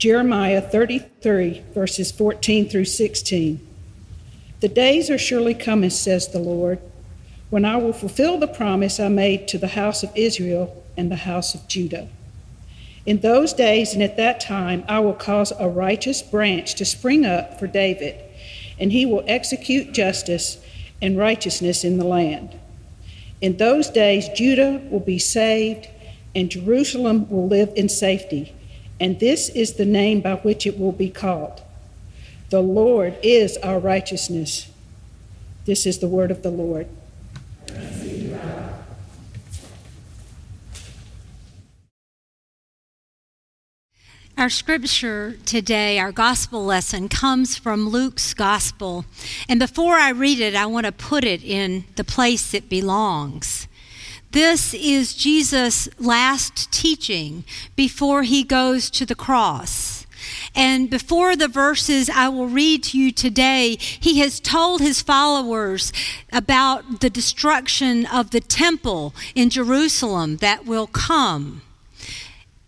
Jeremiah 33, verses 14 through 16. The days are surely coming, says the Lord, when I will fulfill the promise I made to the house of Israel and the house of Judah. In those days and at that time, I will cause a righteous branch to spring up for David, and he will execute justice and righteousness in the land. In those days, Judah will be saved, and Jerusalem will live in safety and this is the name by which it will be called. The Lord is our righteousness. This is the word of the Lord. Our scripture today, our gospel lesson, comes from Luke's gospel. And before I read it, I want to put it in the place it belongs. This is Jesus' last teaching before he goes to the cross. And before the verses I will read to you today, he has told his followers about the destruction of the temple in Jerusalem that will come.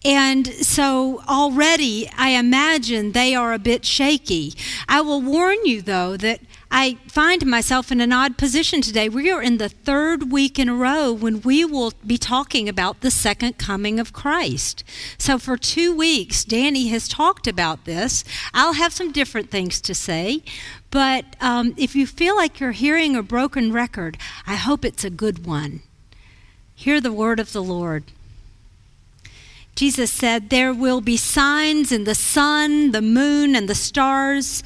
And so already I imagine they are a bit shaky. I will warn you, though, that I find myself in an odd position today. We are in the third week in a row when we will be talking about the second coming of Christ. So for two weeks, Danny has talked about this. I'll have some different things to say, but um, if you feel like you're hearing a broken record, I hope it's a good one. Hear the word of the Lord. Jesus said, There will be signs in the sun, the moon, and the stars,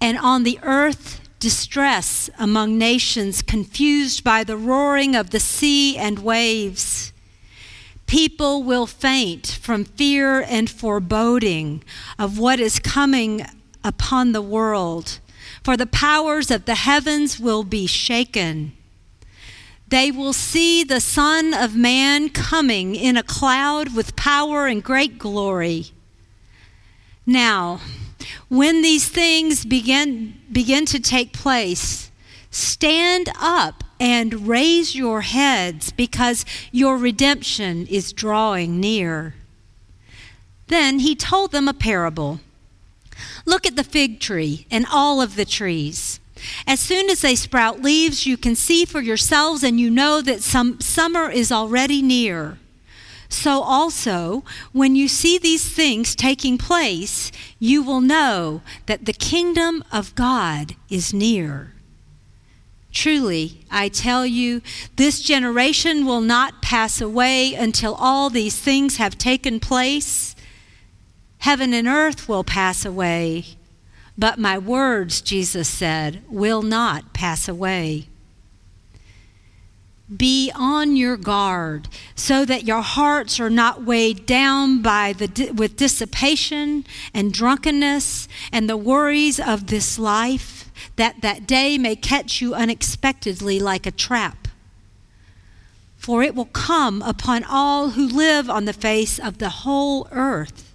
and on the earth distress among nations confused by the roaring of the sea and waves. People will faint from fear and foreboding of what is coming upon the world, for the powers of the heavens will be shaken. They will see the Son of Man coming in a cloud with power and great glory. Now, when these things begin, begin to take place, stand up and raise your heads because your redemption is drawing near. Then he told them a parable. Look at the fig tree and all of the trees. As soon as they sprout leaves, you can see for yourselves and you know that some summer is already near. So also, when you see these things taking place, you will know that the kingdom of God is near. Truly, I tell you, this generation will not pass away until all these things have taken place. Heaven and earth will pass away, but my words, Jesus said, will not pass away. Be on your guard so that your hearts are not weighed down by the, with dissipation and drunkenness and the worries of this life, that that day may catch you unexpectedly like a trap. For it will come upon all who live on the face of the whole earth.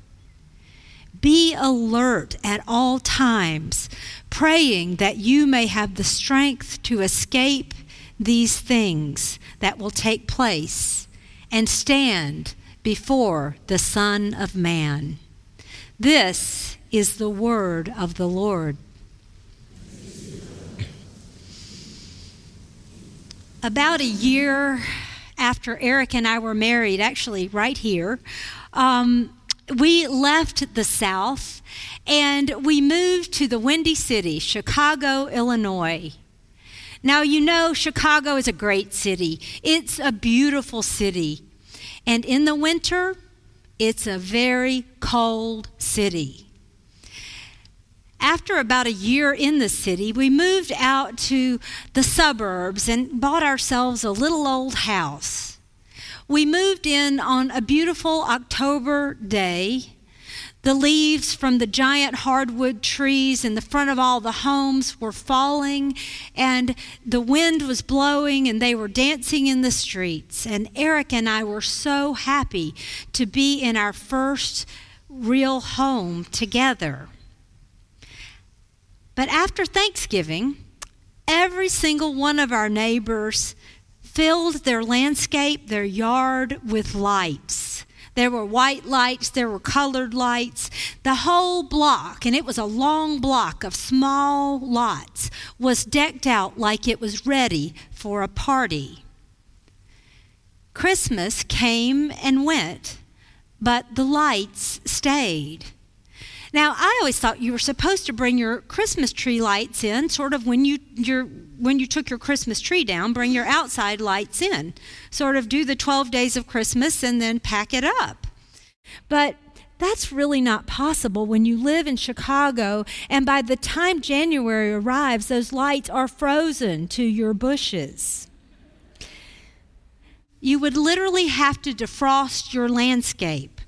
Be alert at all times, praying that you may have the strength to escape these things that will take place and stand before the Son of Man. This is the word of the Lord. About a year after Eric and I were married, actually, right here, um, we left the South and we moved to the Windy City, Chicago, Illinois. Now, you know, Chicago is a great city, it's a beautiful city. And in the winter, It's a very cold city. After about a year in the city, we moved out to the suburbs and bought ourselves a little old house. We moved in on a beautiful October day the leaves from the giant hardwood trees in the front of all the homes were falling, and the wind was blowing, and they were dancing in the streets. And Eric and I were so happy to be in our first real home together. But after Thanksgiving, every single one of our neighbors filled their landscape, their yard, with lights. There were white lights, there were colored lights. The whole block, and it was a long block of small lots, was decked out like it was ready for a party. Christmas came and went, but the lights stayed. Now, I always thought you were supposed to bring your Christmas tree lights in, sort of when you your when you took your Christmas tree down, bring your outside lights in. Sort of do the 12 days of Christmas and then pack it up. But that's really not possible when you live in Chicago, and by the time January arrives, those lights are frozen to your bushes. You would literally have to defrost your landscape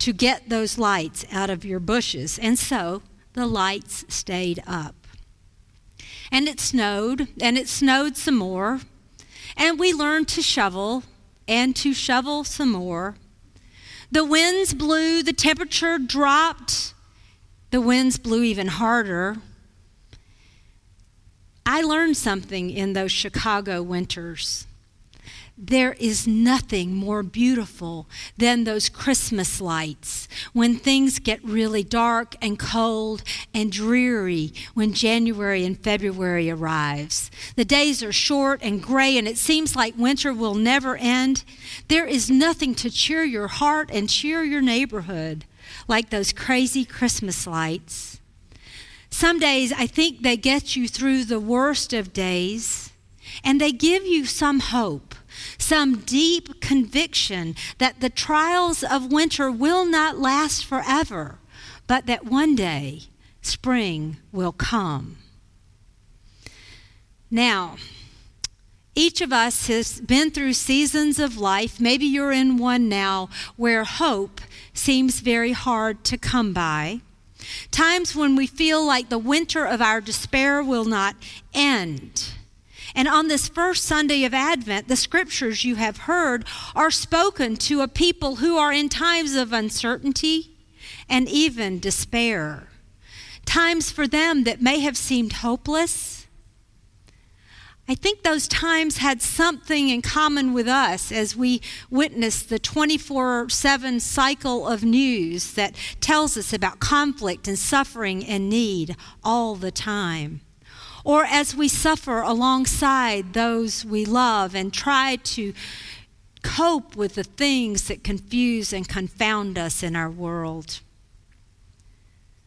to get those lights out of your bushes. And so the lights stayed up. And it snowed, and it snowed some more. And we learned to shovel and to shovel some more. The winds blew, the temperature dropped, the winds blew even harder. I learned something in those Chicago winters. There is nothing more beautiful than those Christmas lights when things get really dark and cold and dreary when January and February arrives. The days are short and gray and it seems like winter will never end. There is nothing to cheer your heart and cheer your neighborhood like those crazy Christmas lights. Some days I think they get you through the worst of days and they give you some hope some deep conviction that the trials of winter will not last forever, but that one day spring will come. Now, each of us has been through seasons of life. Maybe you're in one now where hope seems very hard to come by. Times when we feel like the winter of our despair will not end. And on this first Sunday of Advent, the scriptures you have heard are spoken to a people who are in times of uncertainty and even despair. Times for them that may have seemed hopeless. I think those times had something in common with us as we witnessed the 24 7 cycle of news that tells us about conflict and suffering and need all the time or as we suffer alongside those we love and try to cope with the things that confuse and confound us in our world.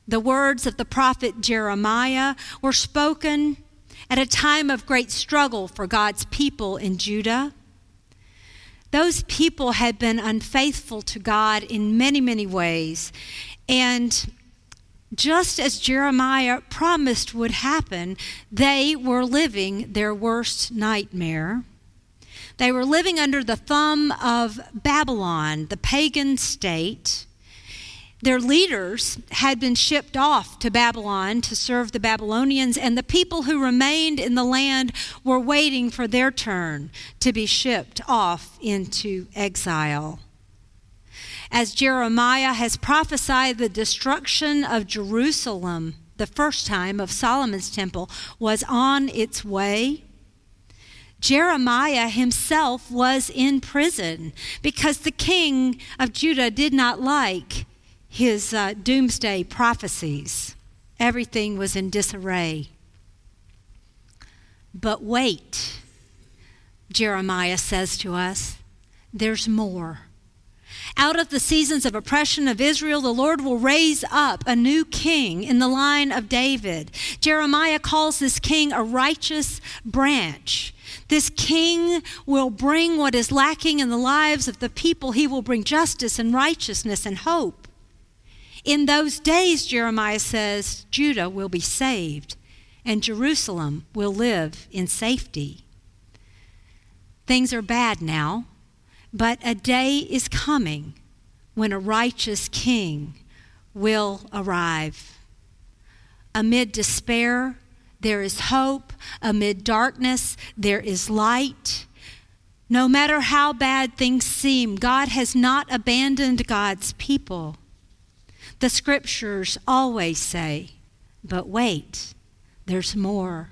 The words of the prophet Jeremiah were spoken at a time of great struggle for God's people in Judah. Those people had been unfaithful to God in many, many ways. And just as Jeremiah promised would happen, they were living their worst nightmare. They were living under the thumb of Babylon, the pagan state. Their leaders had been shipped off to Babylon to serve the Babylonians, and the people who remained in the land were waiting for their turn to be shipped off into exile as Jeremiah has prophesied the destruction of Jerusalem the first time of Solomon's temple was on its way. Jeremiah himself was in prison because the king of Judah did not like his uh, doomsday prophecies. Everything was in disarray. But wait, Jeremiah says to us, there's more. Out of the seasons of oppression of Israel, the Lord will raise up a new king in the line of David. Jeremiah calls this king a righteous branch. This king will bring what is lacking in the lives of the people. He will bring justice and righteousness and hope. In those days, Jeremiah says, Judah will be saved and Jerusalem will live in safety. Things are bad now, but a day is coming when a righteous king will arrive. Amid despair, there is hope. Amid darkness, there is light. No matter how bad things seem, God has not abandoned God's people. The scriptures always say, but wait, there's more.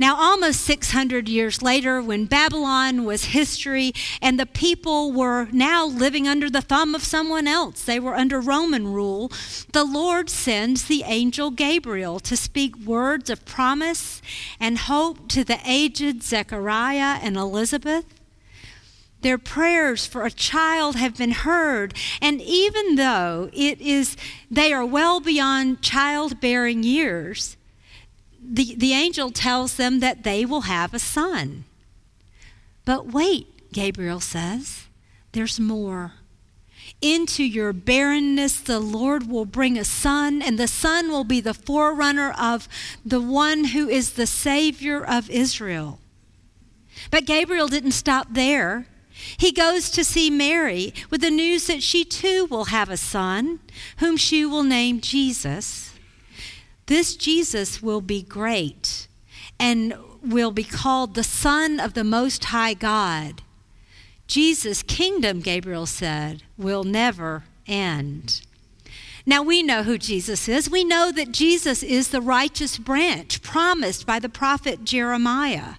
Now, almost 600 years later, when Babylon was history and the people were now living under the thumb of someone else, they were under Roman rule, the Lord sends the angel Gabriel to speak words of promise and hope to the aged Zechariah and Elizabeth. Their prayers for a child have been heard, and even though it is they are well beyond childbearing years, the, the angel tells them that they will have a son. But wait, Gabriel says, there's more. Into your barrenness, the Lord will bring a son, and the son will be the forerunner of the one who is the Savior of Israel. But Gabriel didn't stop there. He goes to see Mary with the news that she too will have a son, whom she will name Jesus. This Jesus will be great and will be called the Son of the Most High God. Jesus' kingdom, Gabriel said, will never end. Now we know who Jesus is. We know that Jesus is the righteous branch promised by the prophet Jeremiah.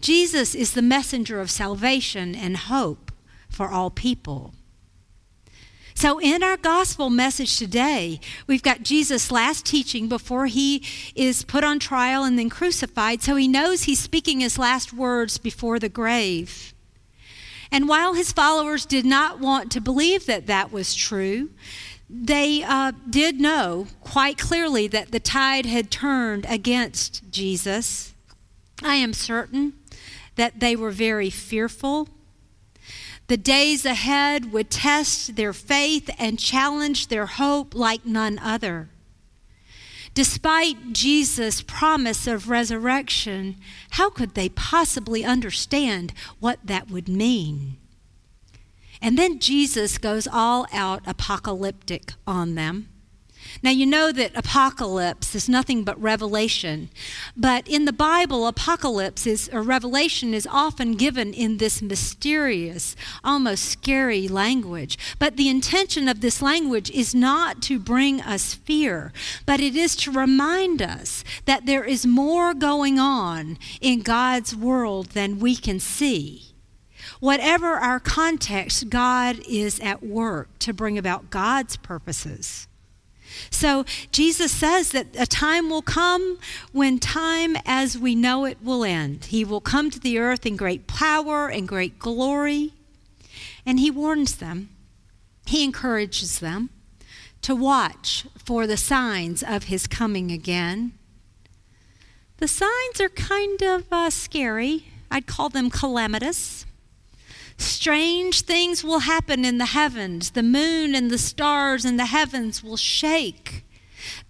Jesus is the messenger of salvation and hope for all people. So, in our gospel message today, we've got Jesus' last teaching before he is put on trial and then crucified. So, he knows he's speaking his last words before the grave. And while his followers did not want to believe that that was true, they uh, did know quite clearly that the tide had turned against Jesus. I am certain that they were very fearful the days ahead would test their faith and challenge their hope like none other. Despite Jesus' promise of resurrection, how could they possibly understand what that would mean? And then Jesus goes all out apocalyptic on them. Now, you know that apocalypse is nothing but revelation. But in the Bible, apocalypse is, or revelation is often given in this mysterious, almost scary language. But the intention of this language is not to bring us fear, but it is to remind us that there is more going on in God's world than we can see. Whatever our context, God is at work to bring about God's purposes. So Jesus says that a time will come when time as we know it will end. He will come to the earth in great power and great glory. And he warns them, he encourages them to watch for the signs of his coming again. The signs are kind of uh, scary. I'd call them calamitous. Strange things will happen in the heavens. The moon and the stars in the heavens will shake.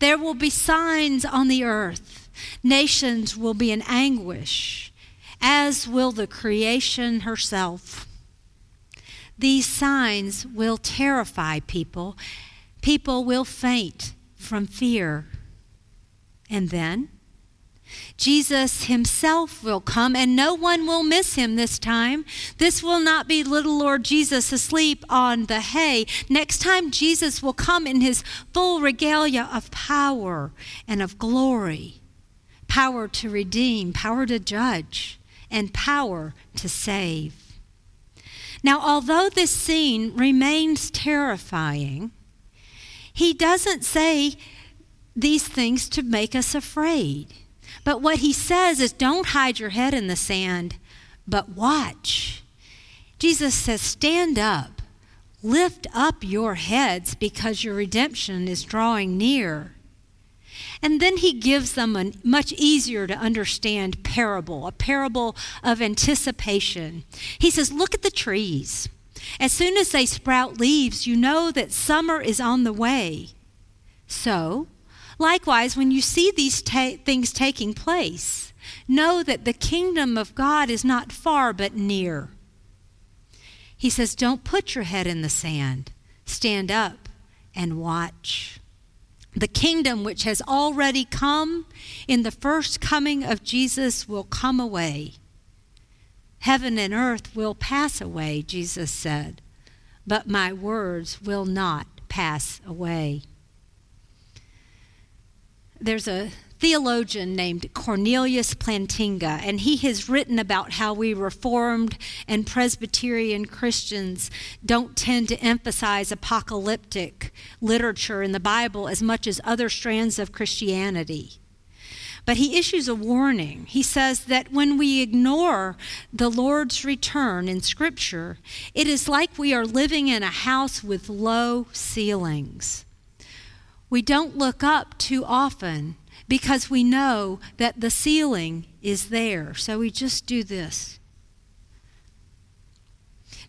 There will be signs on the earth. Nations will be in anguish, as will the creation herself. These signs will terrify people. People will faint from fear. And then, Jesus himself will come, and no one will miss him this time. This will not be little Lord Jesus asleep on the hay. Next time, Jesus will come in his full regalia of power and of glory power to redeem, power to judge, and power to save. Now, although this scene remains terrifying, he doesn't say these things to make us afraid. But what he says is don't hide your head in the sand, but watch. Jesus says, stand up, lift up your heads because your redemption is drawing near. And then he gives them a much easier to understand parable, a parable of anticipation. He says, Look at the trees. As soon as they sprout leaves, you know that summer is on the way. So, likewise, when you see these ta- things taking place, know that the kingdom of God is not far but near. He says, Don't put your head in the sand. Stand up and watch. The kingdom which has already come in the first coming of Jesus will come away. Heaven and earth will pass away, Jesus said, but my words will not pass away. There's a theologian named Cornelius Plantinga, and he has written about how we Reformed and Presbyterian Christians don't tend to emphasize apocalyptic literature in the Bible as much as other strands of Christianity. But he issues a warning. He says that when we ignore the Lord's return in Scripture, it is like we are living in a house with low ceilings. We don't look up too often because we know that the ceiling is there. So we just do this.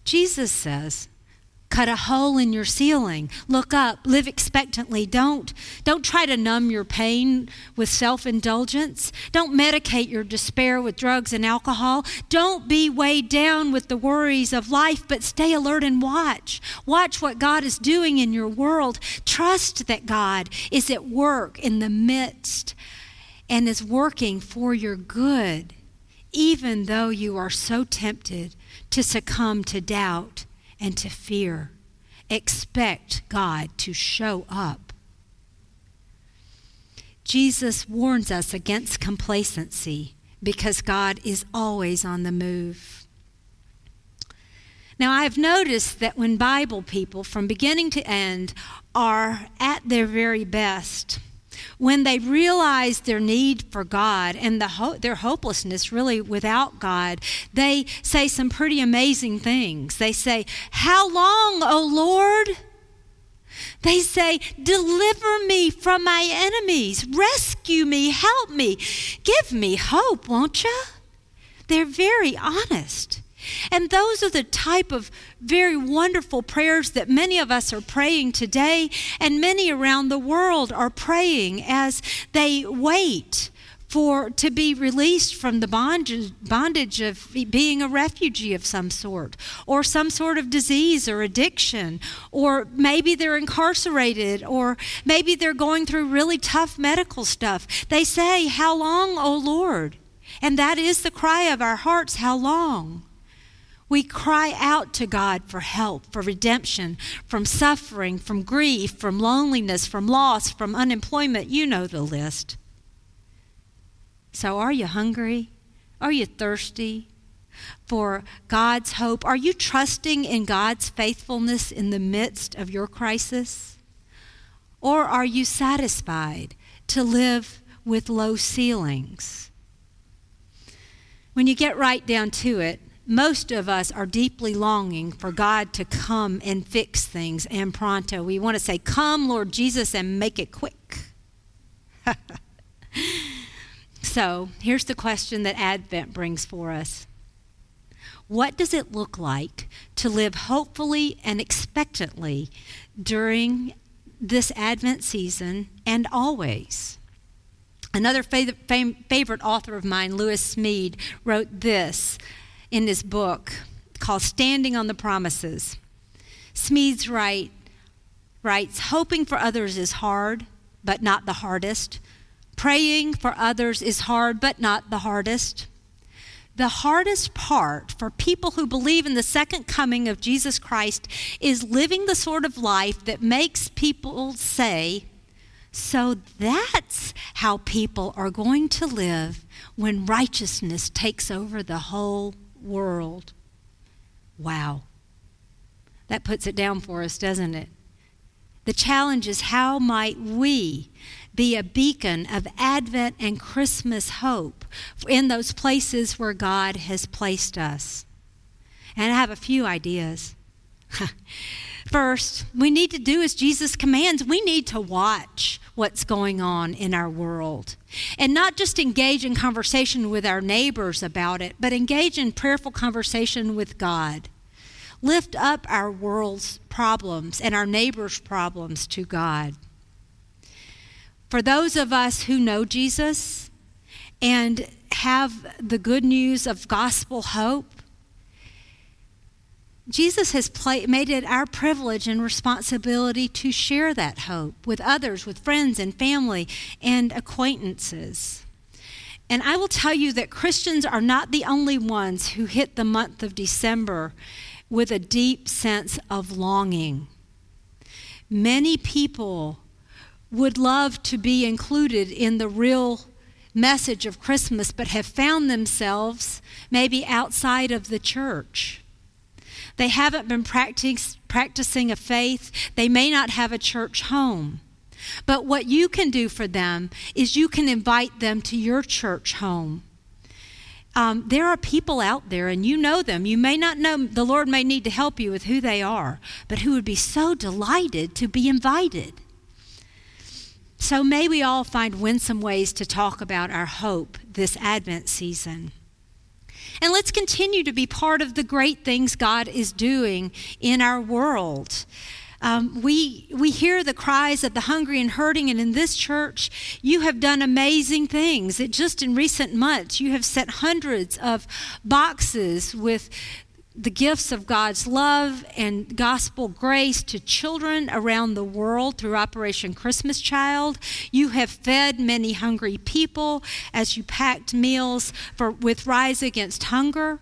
Jesus says, cut a hole in your ceiling. Look up live expectantly. Don't don't try to numb your pain with self-indulgence. Don't medicate your despair with drugs and alcohol. Don't be weighed down with the worries of life but stay alert and watch. Watch what god is doing in your world. Trust that god is at work in the midst and is working for your good even though you are so tempted to succumb to doubt and to fear. Expect God to show up. Jesus warns us against complacency because God is always on the move. Now, I've noticed that when Bible people, from beginning to end, are at their very best, when they realize their need for God and the ho- their hopelessness really without God, they say some pretty amazing things. They say, How long, O Lord? They say, Deliver me from my enemies, rescue me, help me, give me hope, won't you? They're very honest. And those are the type of very wonderful prayers that many of us are praying today, and many around the world are praying as they wait for to be released from the bondage, bondage of being a refugee of some sort or some sort of disease or addiction or maybe they're incarcerated or maybe they're going through really tough medical stuff. They say how long o lord? And that is the cry of our hearts how long we cry out to God for help, for redemption, from suffering, from grief, from loneliness, from loss, from unemployment. You know the list. So, are you hungry? Are you thirsty for God's hope? Are you trusting in God's faithfulness in the midst of your crisis? Or are you satisfied to live with low ceilings? When you get right down to it, most of us are deeply longing for God to come and fix things and pronto. We want to say, Come, Lord Jesus, and make it quick. so here's the question that Advent brings for us What does it look like to live hopefully and expectantly during this Advent season and always? Another favorite author of mine, Lewis Smedes, wrote this in this book called Standing on the Promises. Smedes write, writes Hoping for others is hard, but not the hardest. Praying for others is hard, but not the hardest. The hardest part for people who believe in the second coming of Jesus Christ is living the sort of life that makes people say, So that's how people are going to live when righteousness takes over the whole world. Wow. That puts it down for us, doesn't it? The challenge is how might we be a beacon of Advent and Christmas hope in those places where God has placed us? And I have a few ideas. First, we need to do as Jesus commands. We need to watch what's going on in our world. And not just engage in conversation with our neighbors about it, but engage in prayerful conversation with God. Lift up our world's problems and our neighbors' problems to God. For those of us who know Jesus and have the good news of gospel hope, Jesus has play, made it our privilege and responsibility to share that hope with others, with friends and family and acquaintances. And I will tell you that Christians are not the only ones who hit the month of December with a deep sense of longing. Many people would love to be included in the real message of Christmas, but have found themselves maybe outside of the church. They haven't been practice, practicing a faith. They may not have a church home. But what you can do for them is you can invite them to your church home. Um, there are people out there, and you know them. You may not know, the Lord may need to help you with who they are, but who would be so delighted to be invited. So may we all find winsome ways to talk about our hope this Advent season. And let's continue to be part of the great things God is doing in our world. Um, we, we hear the cries of the hungry and hurting, and in this church, you have done amazing things. It, just in recent months, you have sent hundreds of boxes with the gifts of God's love and gospel grace to children around the world through Operation Christmas Child. You have fed many hungry people as you packed meals for, with Rise Against Hunger.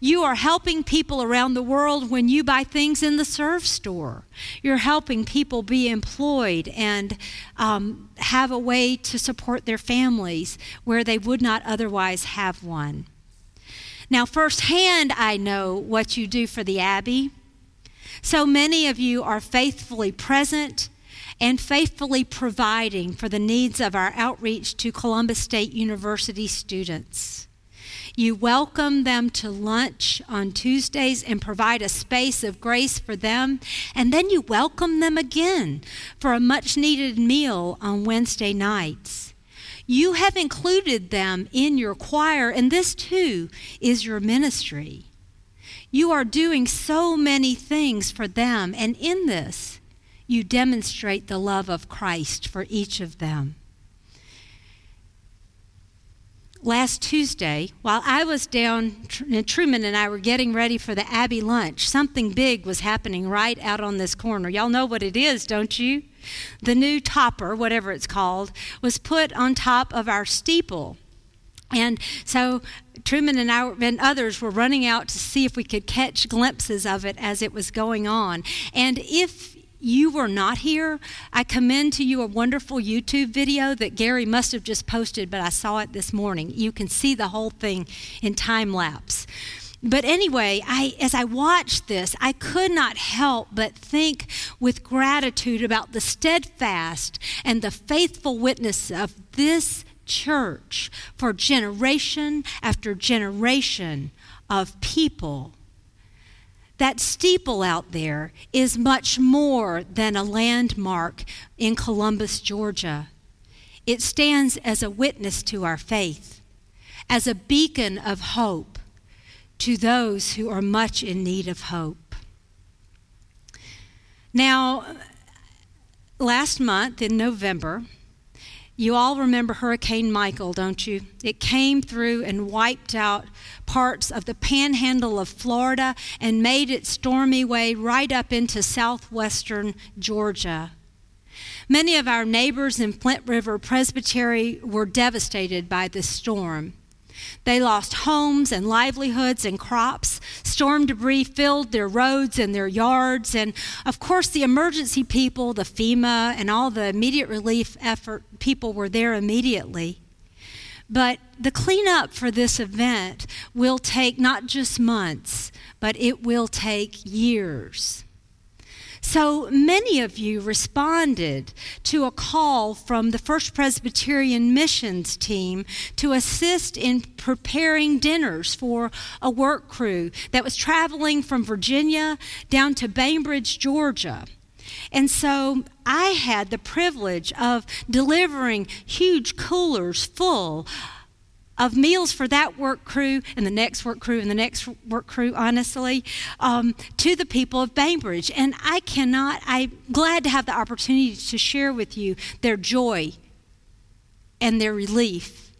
You are helping people around the world when you buy things in the SERRV store. You're helping people be employed and um, have a way to support their families where they would not otherwise have one. Now, firsthand, I know what you do for the Abbey. So many of you are faithfully present and faithfully providing for the needs of our outreach to Columbus State University students. You welcome them to lunch on Tuesdays and provide a space of grace for them, and then you welcome them again for a much needed meal on Wednesday nights. You have included them in your choir, and this too is your ministry. You are doing so many things for them, and in this, you demonstrate the love of Christ for each of them. Last Tuesday, while I was down, Truman and I were getting ready for the Abbey lunch, something big was happening right out on this corner. Y'all know what it is, don't you? The new topper, whatever it's called, was put on top of our steeple. And so Truman and I and others were running out to see if we could catch glimpses of it as it was going on. And if you were not here, I commend to you a wonderful YouTube video that Gary must have just posted, but I saw it this morning. You can see the whole thing in time lapse. But anyway, I, as I watched this, I could not help but think with gratitude about the steadfast and the faithful witness of this church for generation after generation of people. That steeple out there is much more than a landmark in Columbus, Georgia. It stands as a witness to our faith, as a beacon of hope to those who are much in need of hope. Now, last month in November, you all remember Hurricane Michael, don't you? It came through and wiped out parts of the panhandle of Florida and made its stormy way right up into southwestern Georgia. Many of our neighbors in Flint River Presbytery were devastated by this storm. They lost homes and livelihoods and crops. Storm debris filled their roads and their yards. And of course, the emergency people, the FEMA, and all the immediate relief effort people were there immediately. But the cleanup for this event will take not just months, but it will take years. So many of you responded to a call from the First Presbyterian missions team to assist in preparing dinners for a work crew that was traveling from Virginia down to Bainbridge, Georgia. And so I had the privilege of delivering huge coolers full of meals for that work crew and the next work crew and the next work crew, honestly, um, to the people of Bainbridge. And I cannot, I'm glad to have the opportunity to share with you their joy and their relief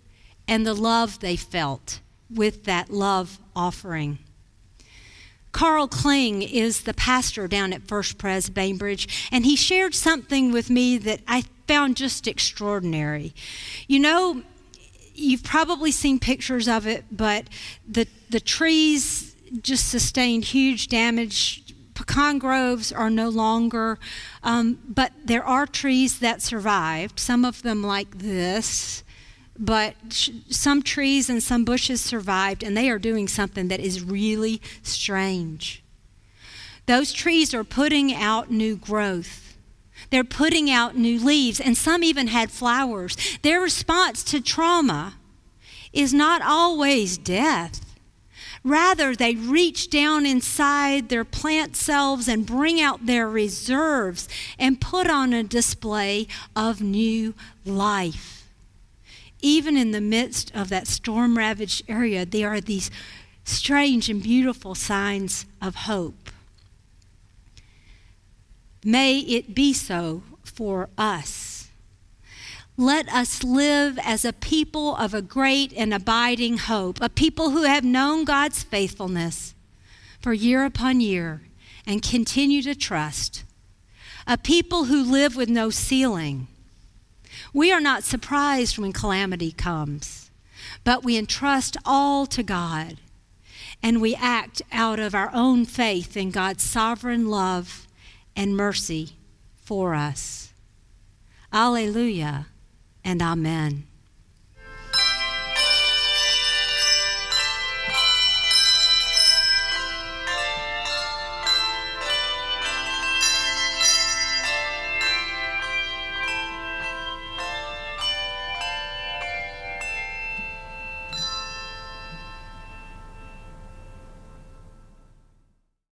and the love they felt with that love offering. Carl Kling is the pastor down at First Pres Bainbridge, and he shared something with me that I found just extraordinary. You know, you've probably seen pictures of it, but the, the trees just sustained huge damage. Pecan groves are no longer, um, but there are trees that survived, some of them like this. But sh- some trees and some bushes survived, and they are doing something that is really strange. Those trees are putting out new growth they're putting out new leaves, and some even had flowers. Their response to trauma is not always death. Rather, they reach down inside their plant selves and bring out their reserves and put on a display of new life. Even in the midst of that storm ravaged area, there are these strange and beautiful signs of hope. May it be so for us. Let us live as a people of a great and abiding hope, a people who have known God's faithfulness for year upon year and continue to trust, a people who live with no ceiling. We are not surprised when calamity comes, but we entrust all to God and we act out of our own faith in God's sovereign love and mercy for us. Alleluia and Amen.